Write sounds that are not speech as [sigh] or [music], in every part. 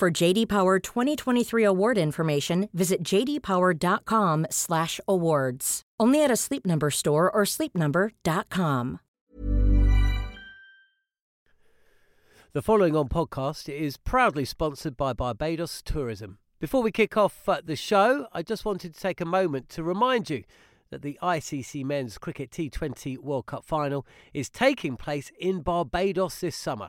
For JD Power 2023 award information, visit jdpower.com/awards. Only at a Sleep Number store or sleepnumber.com. The following on podcast is proudly sponsored by Barbados Tourism. Before we kick off uh, the show, I just wanted to take a moment to remind you that the ICC Men's Cricket T20 World Cup final is taking place in Barbados this summer.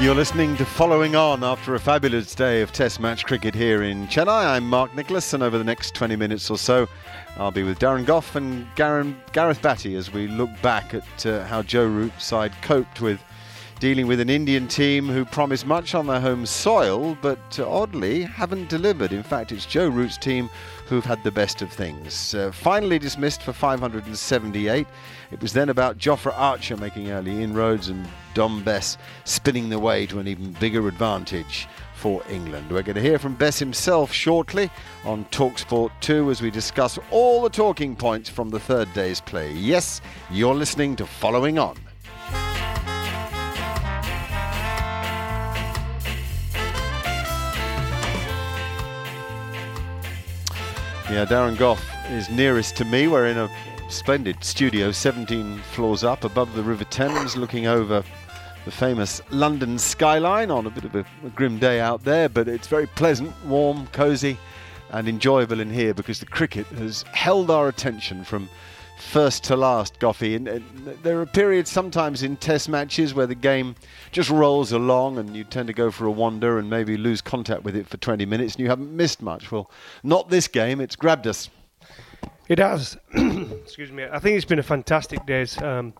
You're listening to Following On after a fabulous day of Test match cricket here in Chennai. I'm Mark Nicholas, and over the next 20 minutes or so, I'll be with Darren Gough and Gareth Batty as we look back at uh, how Joe Root's side coped with dealing with an Indian team who promised much on their home soil, but uh, oddly haven't delivered. In fact, it's Joe Root's team who've had the best of things. Uh, finally dismissed for 578. It was then about Jofra Archer making early inroads and Dom Bess spinning the way to an even bigger advantage for England. We're going to hear from Bess himself shortly on Talksport 2 as we discuss all the talking points from the third day's play. Yes, you're listening to Following On. Yeah, Darren Gough is nearest to me. We're in a splendid studio, 17 floors up above the River Thames, looking over the famous London skyline on a bit of a, a grim day out there, but it's very pleasant, warm, cosy, and enjoyable in here because the cricket has held our attention from first to last, Goughy. And, and, there are periods sometimes in test matches where the game just rolls along and you tend to go for a wander and maybe lose contact with it for 20 minutes and you haven't missed much. Well, not this game. It's grabbed us. It has. [clears throat] Excuse me. I think it's been a fantastic day. um,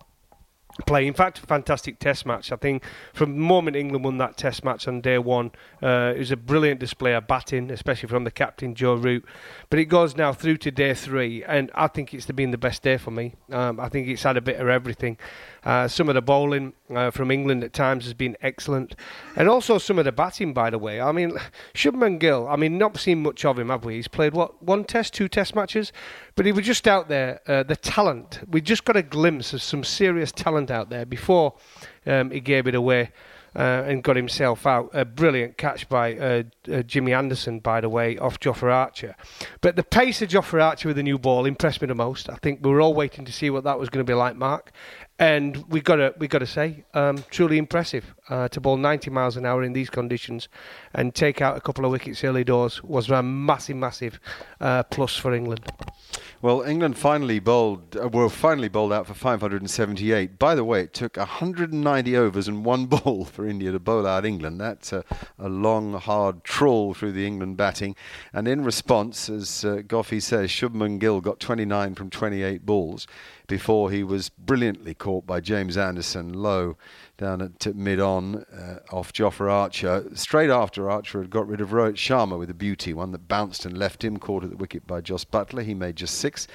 play. In fact, fantastic test match. I think from the moment England won that test match on day one, uh, it was a brilliant display of batting, especially from the captain, Joe Root. But it goes now through to day three, and I think it's been the best day for me. Um, I think it's had a bit of everything. Uh, some of the bowling uh, from England at times has been excellent, and also some of the batting. By the way, I mean Shubman Gill. I mean, not seen much of him, have we? He's played what one test, two test matches, but he was just out there. Uh, the talent. We just got a glimpse of some serious talent out there before um, he gave it away uh, and got himself out. A brilliant catch by uh, uh, Jimmy Anderson, by the way, off Jofra Archer. But the pace of Jofra Archer with the new ball impressed me the most. I think we were all waiting to see what that was going to be like, Mark. And we got to we got to say, um, truly impressive uh, to bowl 90 miles an hour in these conditions and take out a couple of wickets early doors was a massive, massive uh, plus for England. Well, England finally bowled, uh, were finally bowled out for 578. By the way, it took 190 overs and one [laughs] ball for India to bowl out England. That's a, a long, hard trawl through the England batting. And in response, as uh, Goughy says, Shubman Gill got 29 from 28 balls before he was brilliantly caught by James Anderson low down at mid on uh, off Jofra Archer. Straight after Archer had got rid of Rohit Sharma with a beauty, one that bounced and left him, caught at the wicket by Jos Buttler. He made just six.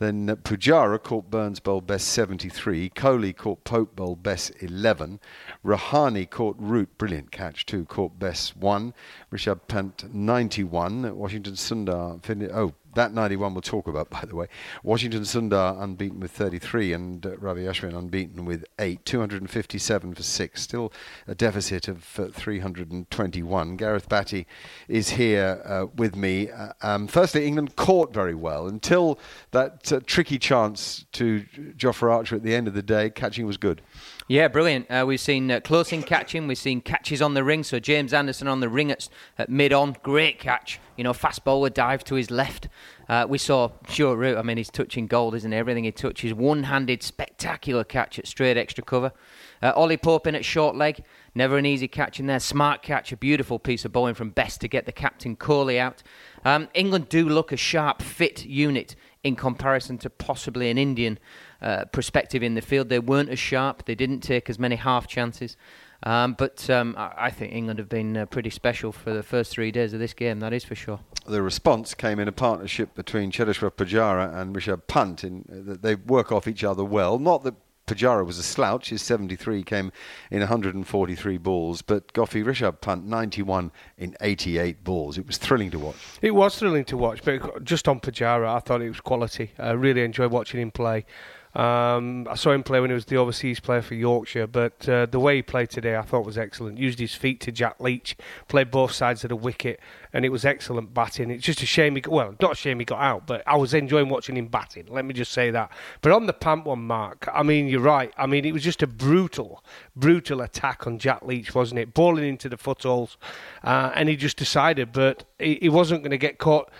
Then uh, Pujara caught Burns bowl Bess 73. Kohli caught Pope bowl Bess 11. Rahane caught Root, brilliant catch too, caught Bess 1. Rishabh Pant 91. Washington Sundar, fin- oh, that 91 we'll talk about, [laughs] by the way. Washington Sundar unbeaten with 33 and uh, Ravi Ashwin unbeaten with 8. 257 for 6. Still a deficit of uh, 321. Gareth Batty is here uh, with me. Uh, um, firstly, England caught very well until that uh, tricky chance to Jofra Archer at the end of the day. Catching was good. Yeah, brilliant. Uh, we've seen uh, close in catching. We've seen catches on the ring. So James Anderson on the ring at, at mid on, great catch. You know, fast bowler dive to his left. Uh, we saw Stuart Root. I mean, he's touching gold, isn't he? Everything he touches, one-handed, spectacular catch at straight extra cover. Uh, Ollie Pope in at short leg, never an easy catch in there. Smart catch, a beautiful piece of bowling from Bess to get the captain Kohli out. Um, England do look a sharp, fit unit in comparison to possibly an Indian uh, perspective in the field. They weren't as sharp. They didn't take as many half chances. Um, but um, I think England have been uh, pretty special for the first three days of this game, that is for sure. The response came in a partnership between Cheteshwar Pujara and Rishabh Pant. In, uh, they work off each other well. Not that Pujara was a slouch. His 73 came in 143 balls, but Goughy Rishabh Pant 91 in 88 balls. It was thrilling to watch. It was thrilling to watch, but just on Pujara, I thought it was quality. I really enjoyed watching him play. Um, I saw him play when he was the overseas player for Yorkshire, but uh, the way he played today I thought was excellent. Used his feet to Jack Leach, played both sides of the wicket, and it was excellent batting. It's just a shame he got, well, not a shame he got out, but I was enjoying watching him batting. Let me just say that. But on the Pant one, Mark, I mean, you're right. I mean, it was just a brutal, brutal attack on Jack Leach, wasn't it? Bowling into the footholes, uh, and he just decided, but he, he wasn't going to get caught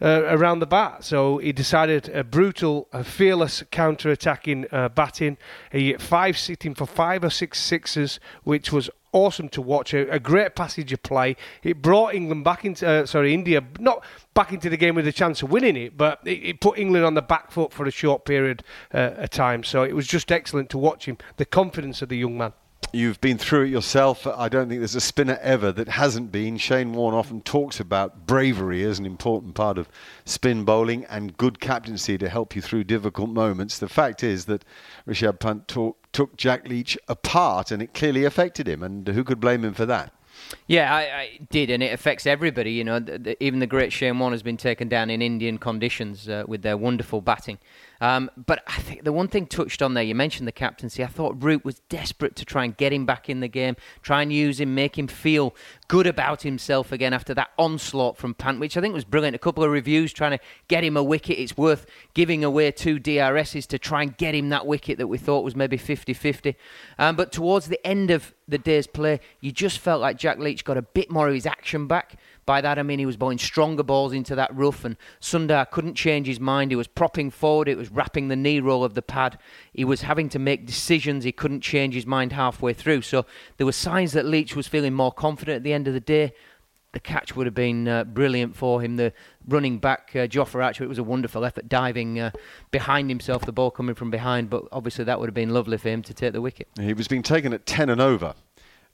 uh, around the bat. So he decided a brutal, a fearless counter-attacking uh, batting. He hit five sitting for five or six sixes, which was awesome to watch. A, a great passage of play. It brought England back into, uh, sorry, India not back into the game with a chance of winning it, but it, it put England on the back foot for a short period uh, of time. So it was just excellent to watch him. The confidence of the young man. You've been through it yourself. I don't think there's a spinner ever that hasn't been. Shane Warne often talks about bravery as an important part of spin bowling and good captaincy to help you through difficult moments. The fact is that Rishabh Pant talk, took Jack Leach apart and it clearly affected him, and who could blame him for that? Yeah, I, I, did, and it affects everybody. You know, the, the, even the great Shane Warne has been taken down in Indian conditions uh, with their wonderful batting. Um, but I think the one thing touched on there, you mentioned the captaincy. I thought Root was desperate to try and get him back in the game, try and use him, make him feel good about himself again after that onslaught from Pant, which I think was brilliant. A couple of reviews trying to get him a wicket. It's worth giving away two DRSs to try and get him that wicket that we thought was maybe 50 50. Um, but towards the end of the day's play, you just felt like Jack Leach got a bit more of his action back. By that I mean he was bowling stronger balls into that rough, and Sundar couldn't change his mind. He was propping forward, it was wrapping the knee roll of the pad. He was having to make decisions. He couldn't change his mind halfway through. So there were signs that Leach was feeling more confident at the end of the day. The catch would have been uh, brilliant for him. The running back, uh, Jofra Archer, it was a wonderful effort, diving uh, behind himself, the ball coming from behind. But obviously, that would have been lovely for him to take the wicket. He was being taken at 10 and over.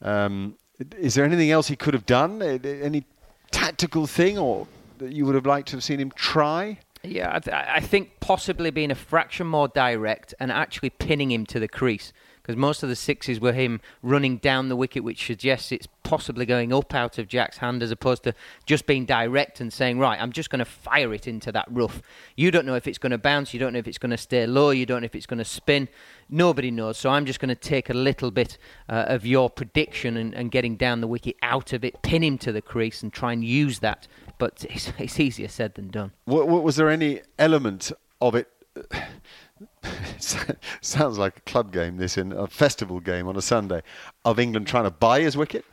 Um, is there anything else he could have done? Any tactical thing, or that you would have liked to have seen him try? Yeah, I, th- I think possibly being a fraction more direct and actually pinning him to the crease because most of the sixes were him running down the wicket, which suggests it's possibly going up out of Jack's hand as opposed to just being direct and saying, right, I'm just going to fire it into that rough. You don't know if it's going to bounce, you don't know if it's going to stay low, you don't know if it's going to spin. Nobody knows. So I'm just going to take a little bit uh, of your prediction and, and, getting down the wicket out of it, pin him to the crease and try and use that. But it's, [laughs] it's easier said than done. What, what, was there any element of it? [laughs] sounds like a club game, this in a festival game on a Sunday, of England trying to buy his wicket?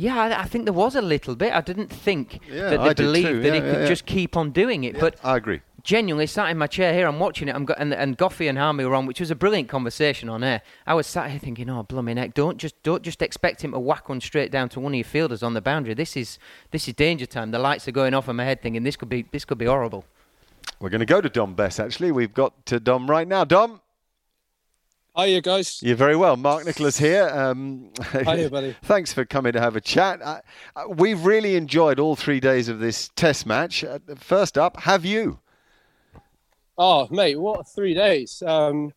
Yeah, I, I think there was a little bit. I didn't think yeah, that they I believed that yeah, he could yeah, just keep on doing it. but I agree. Genuinely, sat in my chair here, I'm watching it. I'm go- and and Goughy and Harmy were on, which was a brilliant conversation on air. I was sat here thinking, "Oh, blooming heck! Don't just don't just expect him to whack one straight down to one of your fielders on the boundary. This is this is danger time. The lights are going off in my head, thinking this could be this could be horrible." We're going to go to Dom Bess, actually. We've got to Dom right now. Dom? Hiya, guys. You're very well. Mark Nicholas here. Um, [laughs] Hiya, buddy. [laughs] thanks for coming to have a chat. Uh, uh, we've really enjoyed all three days of this test match. Uh, first up, have you? Oh, mate, what three days. Um,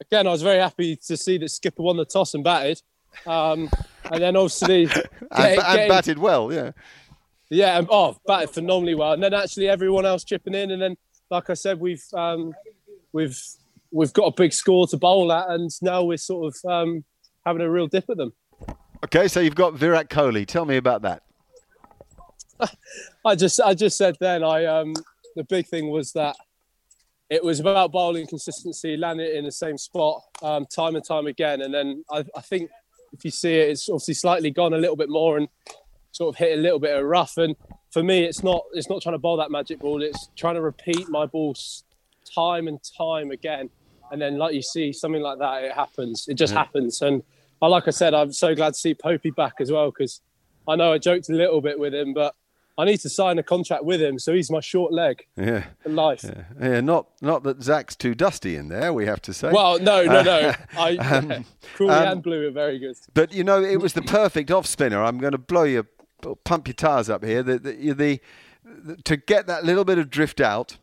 again, I was very happy to see that Skipper won the toss and batted. Um, and then obviously... [laughs] and, getting, and batted well, yeah Yeah, um, oh, batted phenomenally well, and then actually everyone else chipping in, and then like I said, we've um, we've we've got a big score to bowl at, and now we're sort of um, having a real dip at them. Okay, so you've got Virat Kohli. Tell me about that. [laughs] I just I just said then I um the big thing was that it was about bowling consistency, landing it in the same spot um, time and time again, and then I, I think if you see it, it's obviously slightly gone a little bit more and sort of hit a little bit of rough. And for me, it's not it's not trying to bowl that magic ball. It's trying to repeat my balls time and time again. And then, like you see, something like that, it happens. It just yeah. happens. And I, like I said, I'm so glad to see Popey back as well because I know I joked a little bit with him, but I need to sign a contract with him, so he's my short leg. Yeah, life. Yeah. yeah, not not that Zak's too dusty in there. We have to say. Well, no, no, no. I [laughs] um, yeah, Crawley um, and Blue are very good. But you know, it was the perfect off spinner. I'm going to blow your pump your tires up here. The, the, the, the to get that little bit of drift out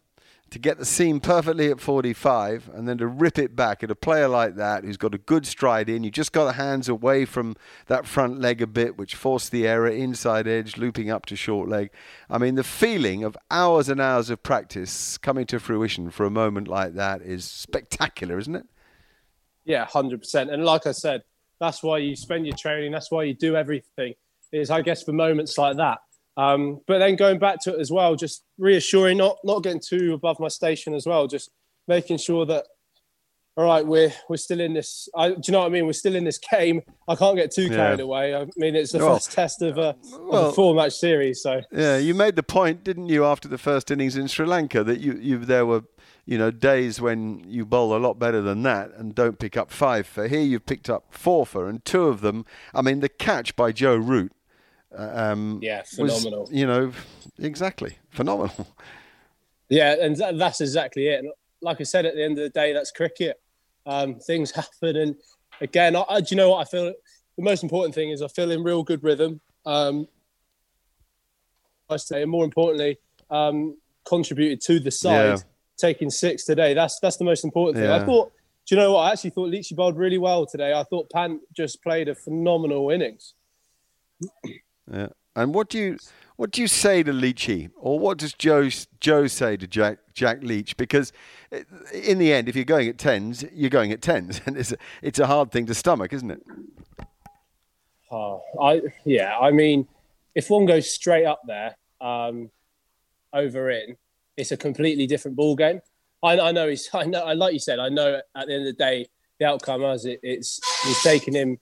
to get the seam perfectly at 45 and then to rip it back at a player like that who's got a good stride in. You just got the hands away from that front leg a bit, which forced the error inside edge, looping up to short leg. I mean, the feeling of hours and hours of practice coming to fruition for a moment like that is spectacular, isn't it? Yeah, 100%. And like I said, that's why you spend your training, that's why you do everything, is I guess for moments like that um, but then going back to it as well, just reassuring, not not getting too above my station as well, just making sure that all right, we're we're still in this. I, do you know what I mean? We're still in this game. I can't get too carried yeah. away. I mean, it's the well, first test of a, well, a four match series. So yeah, you made the point, didn't you, after the first innings in Sri Lanka, that you you there were you know days when you bowl a lot better than that and don't pick up five for. Here you've picked up four for, and two of them. I mean, the catch by Joe Root um, yeah, phenomenal. Was, you know, exactly phenomenal. [laughs] Yeah, and that's exactly it. And like I said, at the end of the day, that's cricket. Um, things [laughs] happen, and again, I, I, do you know what I feel? The most important thing is I feel in real good rhythm. Um, I say, and more importantly, um, contributed to the side, yeah. taking six today. That's that's the most important thing. Yeah. I thought. Do you know what? I actually thought Leachy bowled really well today. I thought Pant just played a phenomenal innings. Yeah. And what do you what do you say to Leachy, or what does Joe Joe say to Jack Jack Leach? Because in the end, if you're going at tens, you're going at tens, [laughs] and it's a, it's a hard thing to stomach, isn't it? Oh, I yeah. I mean, if one goes straight up there, um, over in, it's a completely different ball game. I, I know he's. [laughs] I know. Like you said, I know. At the end of the day, the outcome as it, it's he's taking him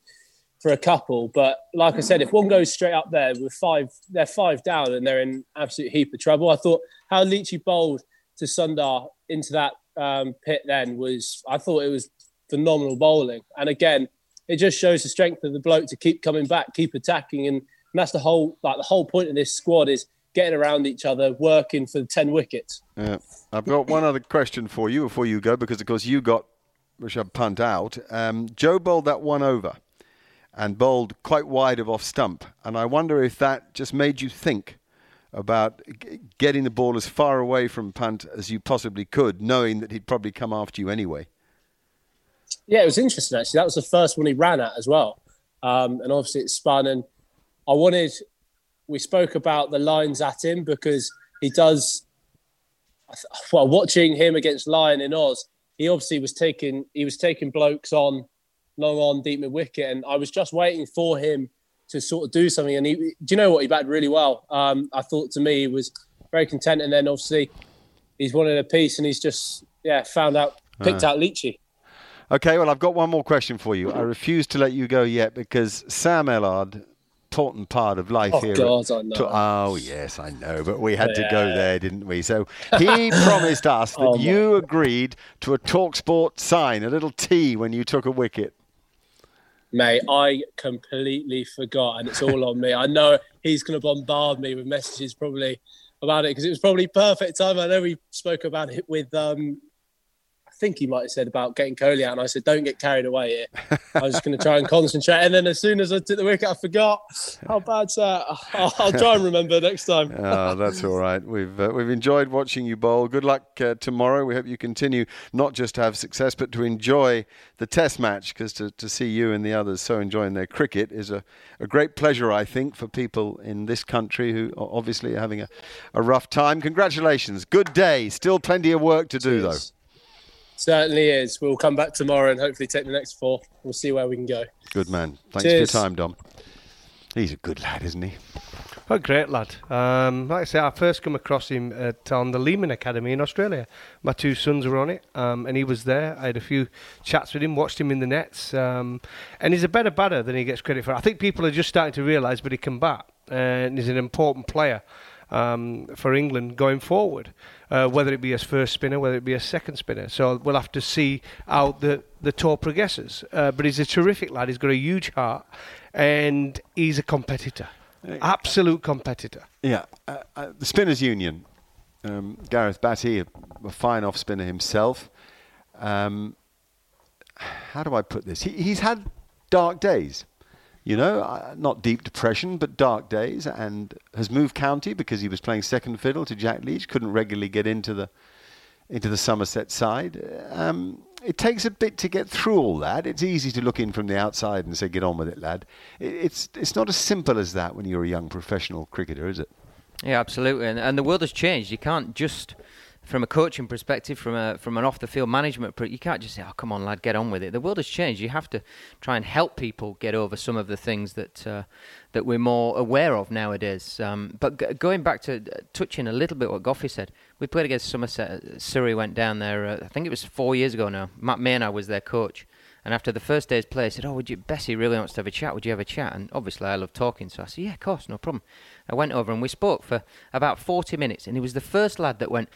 for a couple. But like I said, if one goes straight up there with five, they're five down and they're in absolute heap of trouble. I thought how Leachy bowled to Sundar into that um, pit then was, I thought it was phenomenal bowling. And again, it just shows the strength of the bloke to keep coming back, keep attacking, and, and that's the whole like the whole point of this squad is getting around each other, working for ten wickets. Yeah, I've got one other question for you before you go, because of course you got Rishabh Pant out. Um, Joe bowled that one over and bowled quite wide of off stump. And I wonder if that just made you think about g- getting the ball as far away from Pant as you possibly could, knowing that he'd probably come after you anyway. Yeah, it was interesting actually. That was the first one he ran at as well. Um, and obviously it spun. And I wanted, we spoke about the lines at him because he does, well, watching him against Lyon in Oz, he obviously was taking, he was taking blokes on long on deep mid wicket, and I was just waiting for him to sort of do something. And he, do you know what? He batted really well. Um, I thought to me he was very content, and then obviously he's wanted a piece, and he's just yeah found out picked uh. out Leachy. Okay, well I've got one more question for you. I refuse to let you go yet because Sam Ellard important part of life oh, here. God, I know. oh, yes, I know, but we had yeah. to go there, didn't we? So he [laughs] promised us that oh, you agreed to a Talksport sign, a little T when you took a wicket. Mate, I completely forgot, and it's all on me. I know he's going to bombard me with messages probably about it because it was probably perfect time. I know we spoke about it with um, think he might have said about getting Kohli out, and I said, "Don't get carried away here." I was just going to try and concentrate, and then as soon as I took the wicket, I forgot. How bad's that? I'll, I'll try and remember next time. oh, [laughs] that's all right. We've uh, we've enjoyed watching you bowl. Good luck uh, tomorrow. We hope you continue not just to have success, but to enjoy the Test match. Because to, to see you and the others so enjoying their cricket is a, a great pleasure, I think, for people in this country who obviously are having a, a rough time. Congratulations. Good day. Still plenty of work to do, though. Certainly is. We'll come back tomorrow and hopefully take the next four. We'll see where we can go. Good man. Thanks Cheers. for your time, Dom. He's a good lad, isn't he? A great lad. Um, like I say, I first come across him at, on the Lehmann Academy in Australia. My two sons were on it, um, and he was there. I had a few chats with him, watched him in the nets, um, and he's a better batter than he gets credit for. I think people are just starting to realise, but he can bat, and he's an important player um, for England going forward, uh, whether it be as first spinner, whether it be as second spinner. So we'll have to see how the, the tour progresses. Uh, but he's a terrific lad. He's got a huge heart, and he's a competitor, absolute competitor. Yeah, uh, uh, the Spinners Union. Um, Gareth Batty, a, a, fine off spinner himself. Um, how do I put this? He, he's had dark days you know, uh, not deep depression, but dark days, and has moved county because he was playing second fiddle to Jack Leach, couldn't regularly get into the into the Somerset side. Um, it takes a bit to get through all that. It's easy to look in from the outside and say, "Get on with it, lad." It, it's it's not as simple as that when you're a young professional cricketer, is it? Yeah, absolutely. And, and the world has changed. You can't just from a coaching perspective, from a from an off the field management, you can't just say, "Oh, come on, lad, get on with it." The world has changed. You have to try and help people get over some of the things that uh, that we're more aware of nowadays. Um, but g- going back to uh, touching a little bit what Goughy said, we played against Somerset. Surrey went down there. Uh, I think it was four years ago now. Matt Maynard was their coach. And after the first day's play, he said, "Oh, would you? Bessie really wants to have a chat. Would you have a chat?" And obviously, I love talking, so I said, "Yeah, of course, no problem." I went over and we spoke for about forty minutes, and he was the first lad that went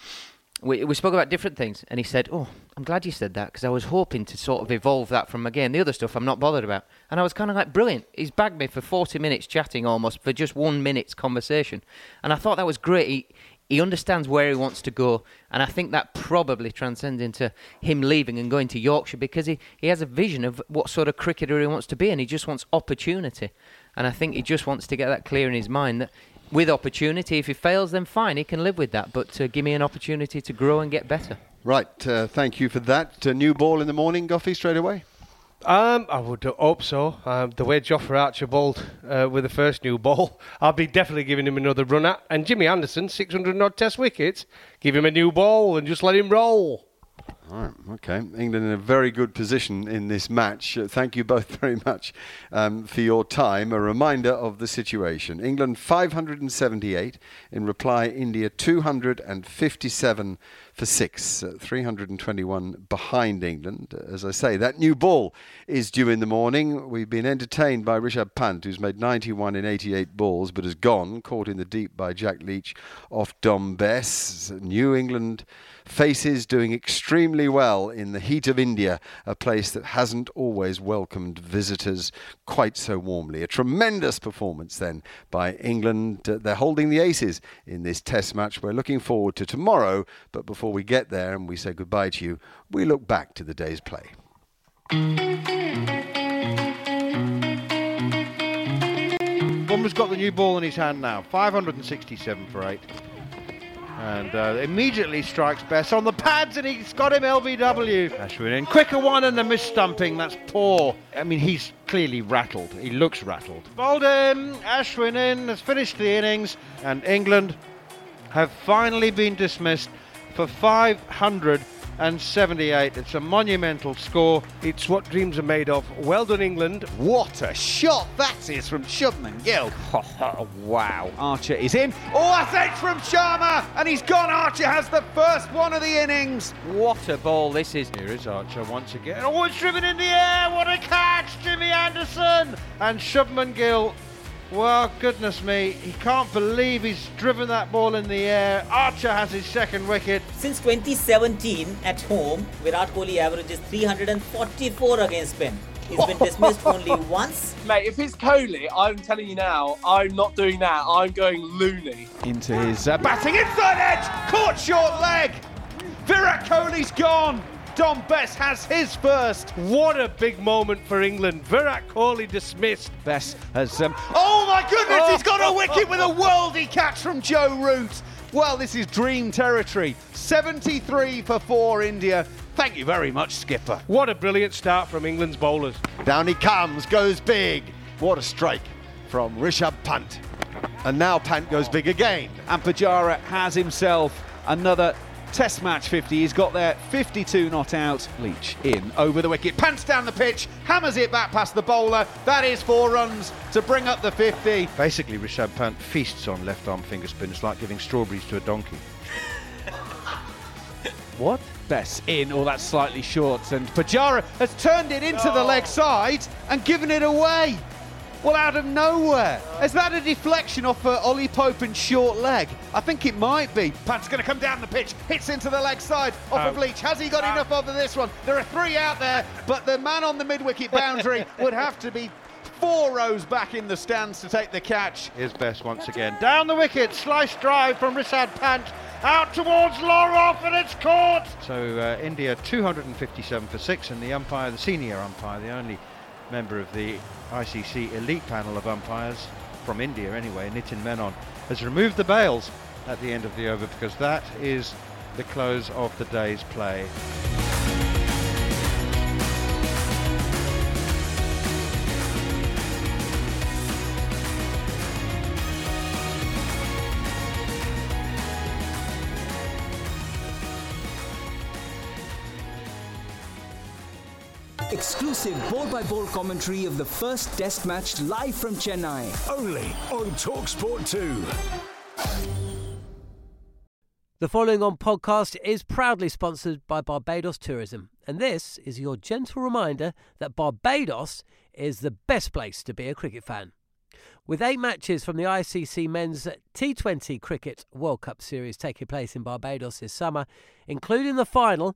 we, we spoke about different things, and he said, "Oh, I'm glad you said that because I was hoping to sort of evolve that from again the other stuff I'm not bothered about." And I was kind of like, "Brilliant!" He's bagged me for 40 minutes chatting almost for just one minute's conversation, and I thought that was great. He, he understands where he wants to go, and I think that probably transcends into him leaving and going to Yorkshire because he, he has a vision of what sort of cricketer he wants to be, and he just wants opportunity. And I think he just wants to get that clear in his mind that with opportunity. If he fails, then fine, he can live with that. But uh, give me an opportunity to grow and get better. Right, uh, thank you for that. Uh, new ball in the morning, Goughy, straight away? Um, I would hope so. Um, the way Jofra Archer bowled uh, with the first new ball, [laughs] I'll be definitely giving him another run at. And Jimmy Anderson, 600 odd test wickets, give him a new ball and just let him roll. All right, okay. England in a very good position in this match. Uh, thank you both [laughs] very much um, for your time. A reminder of the situation England 578, in reply, India 257 for six, uh, 321 behind England. As I say, that new ball is due in the morning. We've been entertained by Rishabh Pant, who's made 91 in 88 balls, but has gone, caught in the deep by Jack Leach off Dom Bess. New England faces doing extremely well in the heat of India, a place that hasn't always welcomed visitors quite so warmly. A tremendous performance then by England. Uh, they're holding the aces in this test match. We're looking forward to tomorrow, but before we get there and we say goodbye to you, we look back to the day's play. Bumrah's got the new ball in his hand now. 567 for 8 and uh, immediately strikes Bess on the pads, and he's got him LBW. Ashwin in quicker one and the miss stumping. That's poor. I mean, he's clearly rattled. He looks rattled. Bolden, Ashwin in has finished the innings, and England have finally been dismissed for 578. It's a monumental score. It's what dreams are made of. Well done, England. What a shot that is from Shubman Gill. wow. Archer is in. Oh, that's eight from Sharma, and he's gone. Archer has the first one of the innings. What a ball this is. Here is Archer once again. Oh, it's driven in the air. What a catch, Jimmy Anderson. And Shubman Gill well, goodness me, he can't believe he's driven that ball in the air. Archer has his second wicket. Since 2017 at home, Virat Kohli averages 344 against spin. He's been dismissed [laughs] only once. Mate, if it's Kohli, I'm telling you now, I'm not doing that. I'm going loony. Into his uh, batting inside edge, caught short leg. Virat Kohli's gone. Dom Bess has his first. What a big moment for England. Virat Kohli dismissed. Bess has. Um, oh my goodness, Oh. he's got a wicket with a worldy catch from Joe Root. Well, this is dream territory. 73 for 4 India. Thank you very much, Skipper. What a brilliant start from England's bowlers. Down he comes, goes big. What a strike from Rishabh Pant. And now Pant goes big again. And Pujara has himself another Test match 50. He's got there 52 not out. Leach in over the wicket, Pant's down the pitch, hammers it back past the bowler. That is four runs to bring up the 50. Basically, Rishabh Pant feasts on left arm finger spin. It's like giving strawberries to a donkey. [laughs] What? Bess in, or that's slightly short, and Pujara has turned it into the oh. leg side and given it away. Well, out of nowhere. Is that a deflection off uh, Ollie Pope and short leg? I think it might be. Pant's going to come down the pitch, hits into the leg side off Out. of Leach. Has he got enough over this one? There are three out there, but the man on the mid wicket boundary [laughs] would have to be four rows back in the stands to take the catch. Here's Bess once again. Down the wicket, slice drive from Rishabh Pant. Out towards long off and it's caught. So uh, India 257 for six, and the umpire, the senior umpire, the only member of the ICC elite panel of umpires from India anyway, Nitin Menon, has removed the bails at the end of the over because that is the close of the day's play. Exclusive ball by ball commentary of the first test match live from Chennai. Only on Talksport 2. The following on podcast is proudly sponsored by Barbados Tourism, and this is your gentle reminder that Barbados is the best place to be a cricket fan. With eight matches from the ICC Men's T20 Cricket World Cup Series taking place in Barbados this summer, including the final,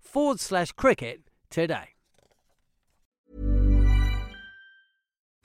forward slash cricket today.